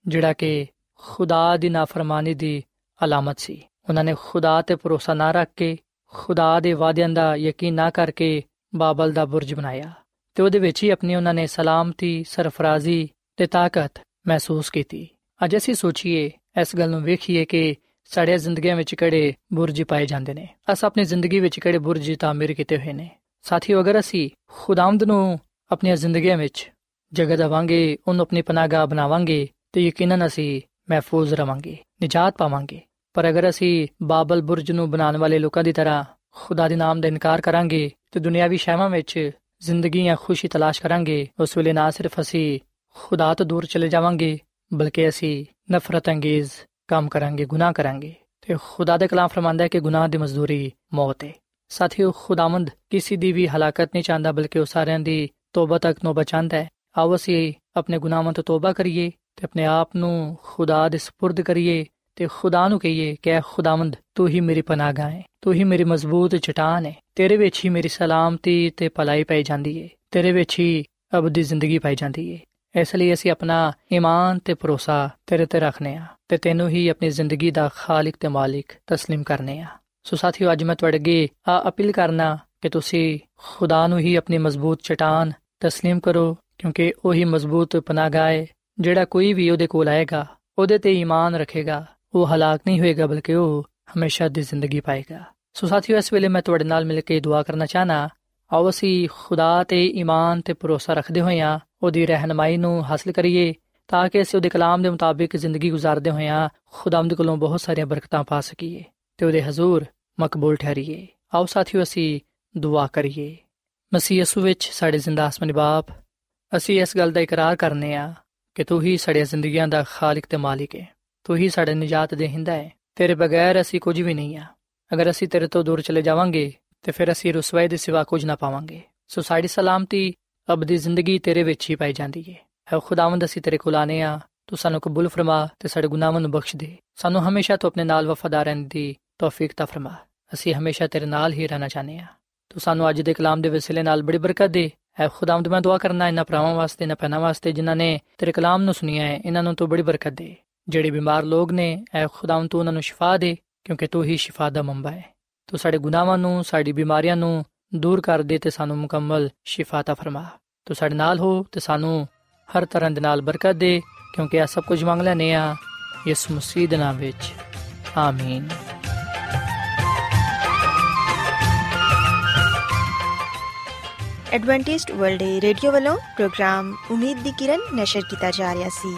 ਜਿਹੜਾ ਕਿ ਖੁਦਾ ਦੀ ਨਾਫਰਮਾਨੀ ਦੀ ਅਲਾਮਤ ਸੀ। ਉਹਨਾਂ ਨੇ ਖੁਦਾ ਤੇ ਭਰੋਸਾ ਨਾ ਰੱਖ ਕੇ ਖੁਦਾ ਦੇ ਵਾਅਦਿਆਂ ਦਾ ਯਕੀਨ ਨਾ ਕਰਕੇ ਬਾਬਲ ਦਾ ਬੁਰਜ ਬਣਾਇਆ ਤੇ ਉਹਦੇ ਵਿੱਚ ਹੀ ਆਪਣੀ ਉਹਨਾਂ ਨੇ ਸਲਾਮਤੀ, ਸਰਫਰਾਜ਼ੀ ਤੇ ਤਾਕਤ ਮਹਿਸੂਸ ਕੀਤੀ। ਅੱਜ ਅਸੀਂ ਸੋਚੀਏ, ਇਸ ਗੱਲ ਨੂੰ ਵੇਖੀਏ ਕਿ ਸਾਡੇ ਜ਼ਿੰਦਗੀਆਂ ਵਿੱਚ ਕਿਹੜੇ ਬੁਰਜ ਪਾਏ ਜਾਂਦੇ ਨੇ। ਅਸ ਆਪਣੀ ਜ਼ਿੰਦਗੀ ਵਿੱਚ ਕਿਹੜੇ ਬੁਰਜ ਤਾਮੀਰ ਕੀਤੇ ਹੋਏ ਨੇ। ਸਾਥੀਓ, ਅਗਰ ਅਸੀਂ ਖੁਦਾਵੰਦ ਨੂੰ ਆਪਣੀਆਂ ਜ਼ਿੰਦਗੀਆਂ ਵਿੱਚ ਜਗ੍ਹਾ ਦੇਵਾਂਗੇ, ਉਹਨੂੰ ਆਪਣੀ ਪਨਾਹਗਾਹ ਬਣਾਵਾਂਗੇ ਤੇ ਯਕੀਨਨ ਅਸੀਂ ਮਹਿਫੂਜ਼ ਰਵਾਂਗੇ, ਨਿਜਾਤ ਪਾਵਾਂਗੇ। ਪਰ ਅਗਰ ਅਸੀਂ ਬਾਬਲ ਬੁਰਜ ਨੂੰ ਬਣਾਉਣ ਵਾਲੇ ਲੋਕਾਂ ਦੀ ਤਰ੍ਹਾਂ ਖੁਦਾ ਦੇ ਨਾਮ ਦਾ ਇਨਕਾਰ ਕਰਾਂਗੇ ਤੇ ਦੁਨਿਆਵੀ ਸ਼ੈਵਾਂ ਵਿੱਚ ਜ਼ਿੰਦਗੀ ਜਾਂ ਖੁਸ਼ੀ ਤਲਾਸ਼ ਕਰਾਂਗੇ ਉਸ ਵੇਲੇ ਨਾ ਸਿਰਫ ਅਸੀਂ ਖੁਦਾ ਤੋਂ ਦੂਰ ਚਲੇ ਜਾਵਾਂਗੇ ਬਲਕਿ ਅਸੀਂ ਨਫ਼ਰਤ ਅੰਗੇਜ਼ ਕੰਮ ਕਰਾਂਗੇ ਗੁਨਾਹ ਕਰਾਂਗੇ ਤੇ ਖੁਦਾ ਦੇ ਕਲਾਮ ਫਰਮਾਂਦਾ ਹੈ ਕਿ ਗੁਨਾਹ ਦੀ ਮਜ਼ਦੂਰੀ ਮੌਤ ਹੈ ਸਾਥੀਓ ਖੁਦਾਵੰਦ ਕਿਸੇ ਦੀ ਵੀ ਹਲਾਕਤ ਨਹੀਂ ਚਾਹੁੰਦਾ ਬਲਕਿ ਉਹ ਸਾਰਿਆਂ ਦੀ ਤੋਬਾ ਤੱਕ ਨੋ ਬਚਾਂਦਾ ਹੈ ਆਓ ਅਸੀਂ ਆਪਣੇ ਗੁਨਾਹਾਂ ਤੋਂ ਤੋਬਾ ਕਰੀਏ ਤੇ ਆਪਣੇ ਆਪ ਨੂੰ ਖੁਦਾ ਦੇ سپرد ਕਰੀਏ ਤੇ ਖੁਦਾ ਨੂੰ ਕਹੀਏ ਕਿ ਐ ਖੁਦਾਵੰਦ ਤੂੰ ਹੀ ਮੇਰੀ ਪਨਾਹਗਾਹ ਹੈ ਤੂੰ ਹੀ ਮੇਰੀ ਮਜ਼ਬੂਤ ਚਟਾਨ ਹੈ ਤੇਰੇ ਵਿੱਚ ਹੀ ਮੇਰੀ ਸਲਾਮਤੀ ਤੇ ਭਲਾਈ ਪਾਈ ਜਾਂਦੀ ਹੈ ਤੇਰੇ ਵਿੱਚ ਹੀ ਅਬਦੀ ਜ਼ਿੰਦਗੀ ਪਾਈ ਜਾਂਦੀ ਹੈ ਇਸ ਲਈ ਅਸੀਂ ਆਪਣਾ ਈਮਾਨ ਤੇ ਭਰੋਸਾ ਤੇਰੇ ਤੇ ਰੱਖਨੇ ਆ ਤੇ ਤੈਨੂੰ ਹੀ ਆਪਣੀ ਜ਼ਿੰਦਗੀ ਦਾ ਖਾਲਕ ਤੇ ਮਾਲਿਕ تسلیم ਕਰਨੇ ਆ ਸੋ ਸਾਥੀਓ ਅੱਜ ਮੈਂ ਤੁਹਾਡੇ ਅੱਗੇ ਆ ਅਪੀਲ ਕਰਨਾ ਕਿ ਤੁਸੀਂ ਖੁਦਾ ਨੂੰ ਹੀ ਆਪਣੀ ਮਜ਼ਬੂਤ ਚਟਾਨ تسلیم ਕਰੋ ਕਿਉਂਕਿ ਉਹ ਹੀ ਮਜ਼ਬੂਤ ਪਨਾਹਗਾਹ ਹੈ ਜਿਹੜਾ ਕੋਈ ਵੀ ਉਹਦੇ ਕੋਲ ਆਏਗਾ ਉਹਦੇ ਤੇ ਈਮਾਨ ਰੱਖੇਗਾ ਉਹ ਹਲਾਕ ਨਹੀਂ ਹੋਏਗਾ ਬਲਕਿ ਉਹ ਹਮੇਸ਼ਾ ਦੀ ਜ਼ਿੰਦਗੀ ਪਾਏਗਾ। ਸੋ ਸਾਥੀਓ, ਇਸ ਵੇਲੇ ਮੈਂ ਤੁਹਾਡੇ ਨਾਲ ਮਿਲ ਕੇ ਦੁਆ ਕਰਨਾ ਚਾਹਨਾ, ਆਓ ਅਸੀਂ ਖੁਦਾ ਤੇ ਈਮਾਨ ਤੇ ਭਰੋਸਾ ਰੱਖਦੇ ਹੋਇਆਂ ਉਹਦੀ ਰਹਿਨਮਾਈ ਨੂੰ ਹਾਸਲ ਕਰੀਏ, ਤਾਂ ਕਿ ਅਸੀਂ ਉਹਦੇ ਕਲਾਮ ਦੇ ਮੁਤਾਬਿਕ ਜ਼ਿੰਦਗੀ گزارਦੇ ਹੋਇਆਂ ਖੁਦਾਮਦ ਕੋਲੋਂ ਬਹੁਤ ਸਾਰੀਆਂ ਬਰਕਤਾਂ ਪਾ ਸਕੀਏ ਤੇ ਉਹਦੇ ਹਜ਼ੂਰ ਮਕਬੂਲ ਠਹਿਰੀਏ। ਆਓ ਸਾਥੀਓ, ਅਸੀਂ ਦੁਆ ਕਰੀਏ। ਮਸੀਹ ਯਸੂ ਵਿੱਚ ਸਾਡੇ ਜ਼ਿੰਦਾ ਆਸਮਾਨੀ ਬਾਪ, ਅਸੀਂ ਇਸ ਗੱਲ ਦਾ ਇਕਰਾਰ ਕਰਨੇ ਆ ਕਿ ਤੂੰ ਹੀ ਸਾਡੀਆਂ ਜ਼ਿੰਦਗੀਆਂ ਦਾ ਖਾਲਕ ਤੇ ਮਾਲਿਕ ਹੈ ਤੂੰ ਹੀ ਸਾਡੇ ਨਜਾਤ ਦੇਹਿੰਦਾ ਹੈ। ਤੇਰੇ ਬਗੈਰ ਅਸੀਂ ਕੁਝ ਵੀ ਨਹੀਂ ਆ। ਅਗਰ ਅਸੀਂ ਤੇਰੇ ਤੋਂ ਦੂਰ ਚਲੇ ਜਾਵਾਂਗੇ, ਤੇ ਫਿਰ ਅਸੀਂ ਰਸਵਾਈ ਦੇ ਸਿਵਾ ਕੁਝ ਨਾ ਪਾਵਾਂਗੇ। ਸੋ ਸਾਡੀ ਸਲਾਮਤੀ ਅਬਦੀ ਜ਼ਿੰਦਗੀ ਤੇਰੇ ਵਿੱਚ ਹੀ ਪਾਈ ਜਾਂਦੀ ਹੈ ਹੈ ਖੁਦਾਵੰਦ, ਅਸੀਂ ਤੇਰੇ ਕੋਲ ਆਨੇ ਆ। ਤੂੰ ਸਾਨੂੰ ਕਬੂਲ ਫਰਮਾ ਤੇ ਸਾਡੇ ਗੁਨਾਹਾਂ ਨੂੰ ਬਖਸ਼ ਦੇ। ਸਾਨੂੰ ਹਮੇਸ਼ਾ ਤੂੰ ਆਪਣੇ ਨਾਲ ਵਫਾਦਾਰ ਰਹਿਣ ਦੀ ਤੌਫੀਕ ਤਾ ਫਰਮਾ। ਅਸੀਂ ਹਮੇਸ਼ਾ ਤੇਰੇ ਨਾਲ ਹੀ ਰਹਿਣਾ ਚਾਹਨੇ ਆ। ਤੂੰ ਸਾਨੂੰ ਅੱਜ ਦੇ ਕਲਾਮ ਦੇ ਵਸਿਲੇ ਨਾਲ ਬੜੀ ਬਰਕਤ ਦੇ। ਹੈ ਖੁਦਾਵੰਦ, ਮੈਂ ਦੁਆ ਕਰਨਾ ਇਹਨਾਂ ਭਰਾਵਾਂ ਵਾਸਤੇ ਨਾ ਪੈਨਾ ਵਾਸਤੇ, ਜਿਨ੍ਹਾਂ ਨੇ ਤੇਰੇ ਕਲਾਮ ਨੂੰ ਸੁਨਿਆ ਹੈ, ਇਹਨਾਂ ਨੂੰ ਤੂੰ ਬੜੀ ਬਰਕਤ ਦੇ। ਜਿਹੜੇ ਬਿਮਾਰ ਲੋਕ ਨੇ ਐ ਖੁਦਾਵੰਦ ਤੂੰ ਉਹਨਾਂ ਨੂੰ ਸ਼ਿਫਾ ਦੇ, ਕਿਉਂਕਿ ਤੂੰ ਹੀ ਸ਼ਿਫਾ ਦਾ ਮੰਬਾ ਹੈ। ਤੂੰ ਸਾਡੇ ਗੁਨਾਹਾਂ ਨੂੰ, ਸਾਡੀ ਬਿਮਾਰੀਆਂ ਨੂੰ ਦੂਰ ਕਰ ਦੇ ਤੇ ਸਾਨੂੰ ਮੁਕੰਮਲ ਸ਼ਿਫਾ ਤਾ ਫਰਮਾ। ਤੂੰ ਸਾਡੇ ਨਾਲ ਹੋ ਤੇ ਸਾਨੂੰ ਹਰ ਤਰ੍ਹਾਂ ਦੇ ਨਾਲ ਬਰਕਤ ਦੇ, ਕਿਉਂਕਿ ਇਹ ਸਭ ਕੁਝ ਮੰਗ ਲੈਨੇ ਆ ਯਿਸੂ ਮਸੀਹ ਦੇ ਨਾਮ ਵਿੱਚ। ਆਮੀਨ। ਐਡਵੈਂਟਿਸਟ ਵਰਲਡ ਰੇਡੀਓ ਵੱਲੋਂ ਪ੍ਰੋਗਰਾਮ ਉਮੀਦ ਦੀ ਕਿਰਨ ਨਿਸ਼ਰ ਕੀਤਾ ਜਾ ਰਿਹਾ ਸੀ।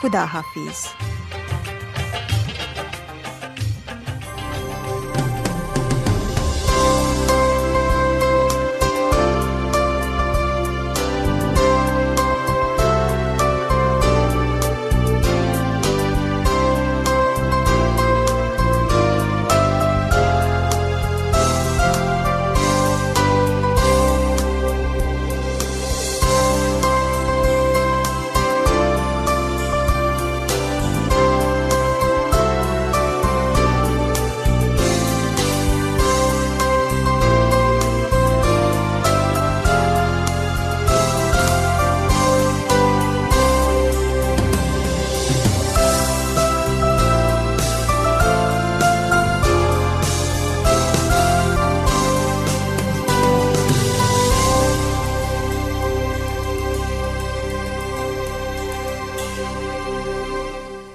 ਖੁਦਾ ਹਾਫਿਜ਼